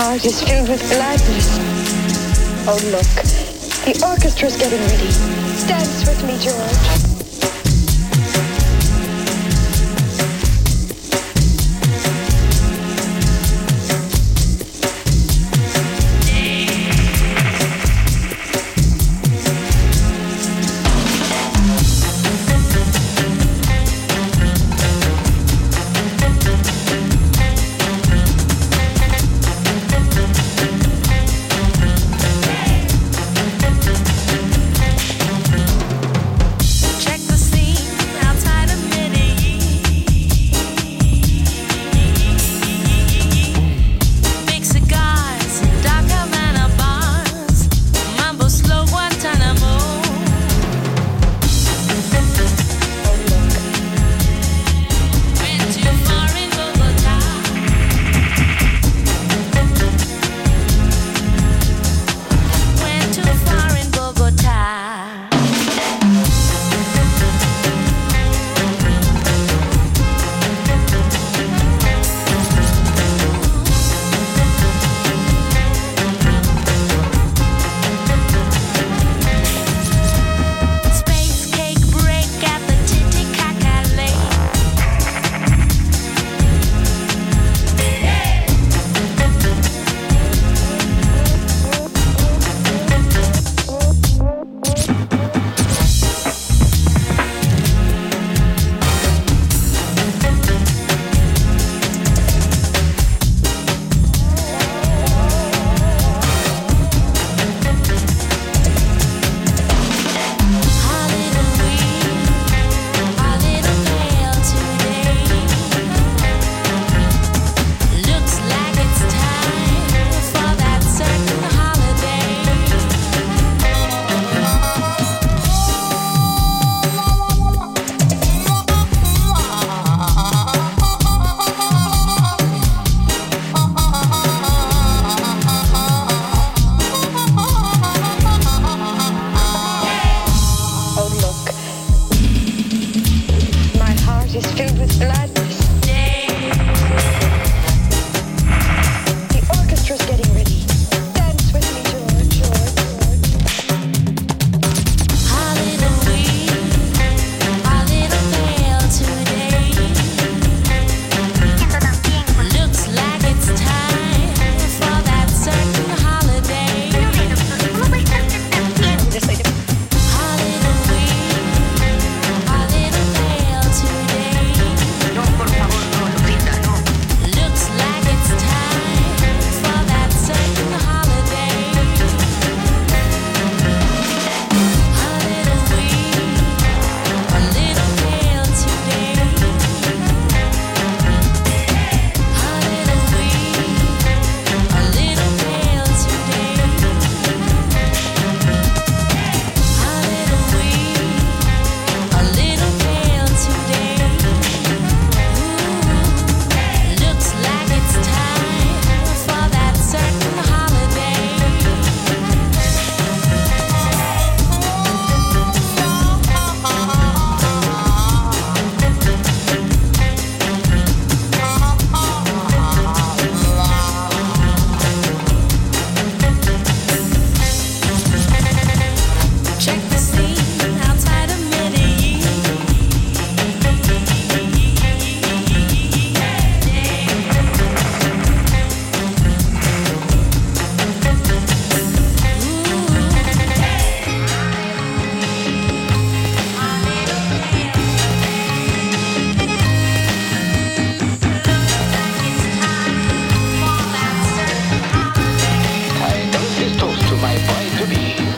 Heart is filled with gladness. Oh, look. The orchestra's getting ready. Dance with me, George.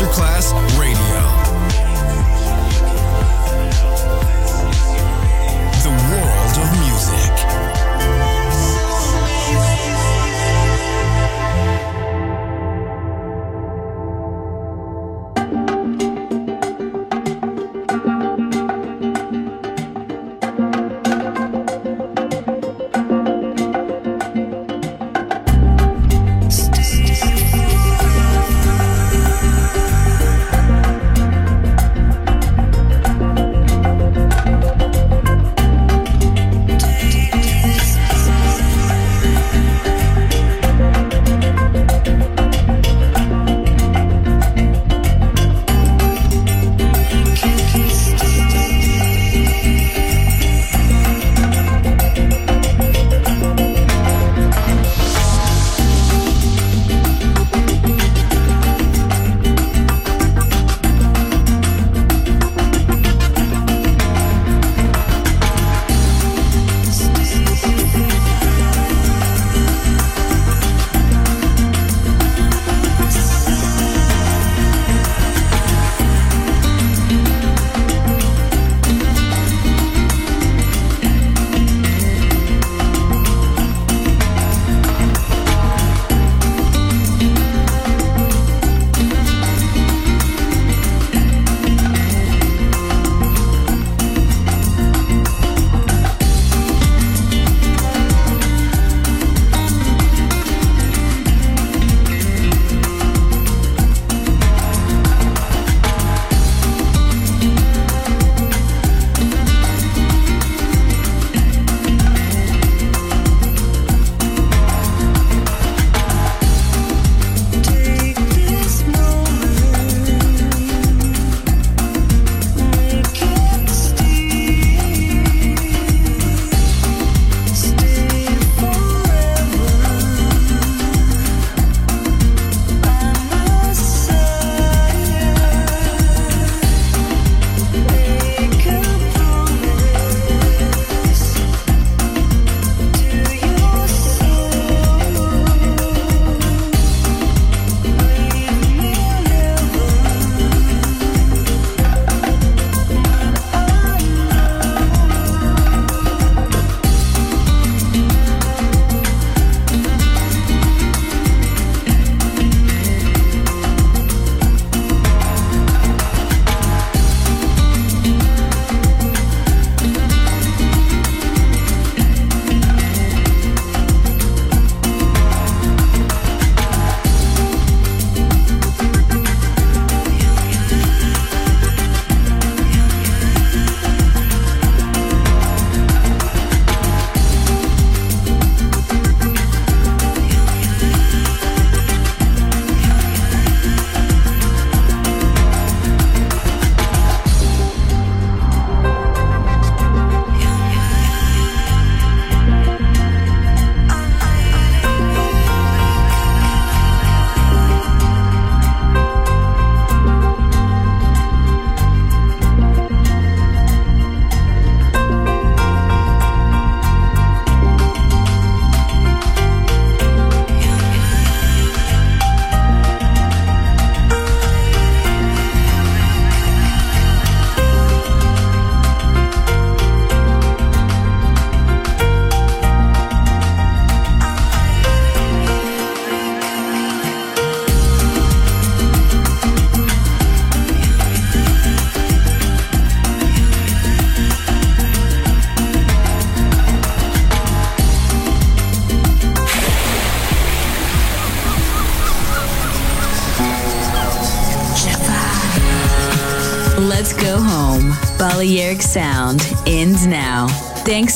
Masterclass Radio.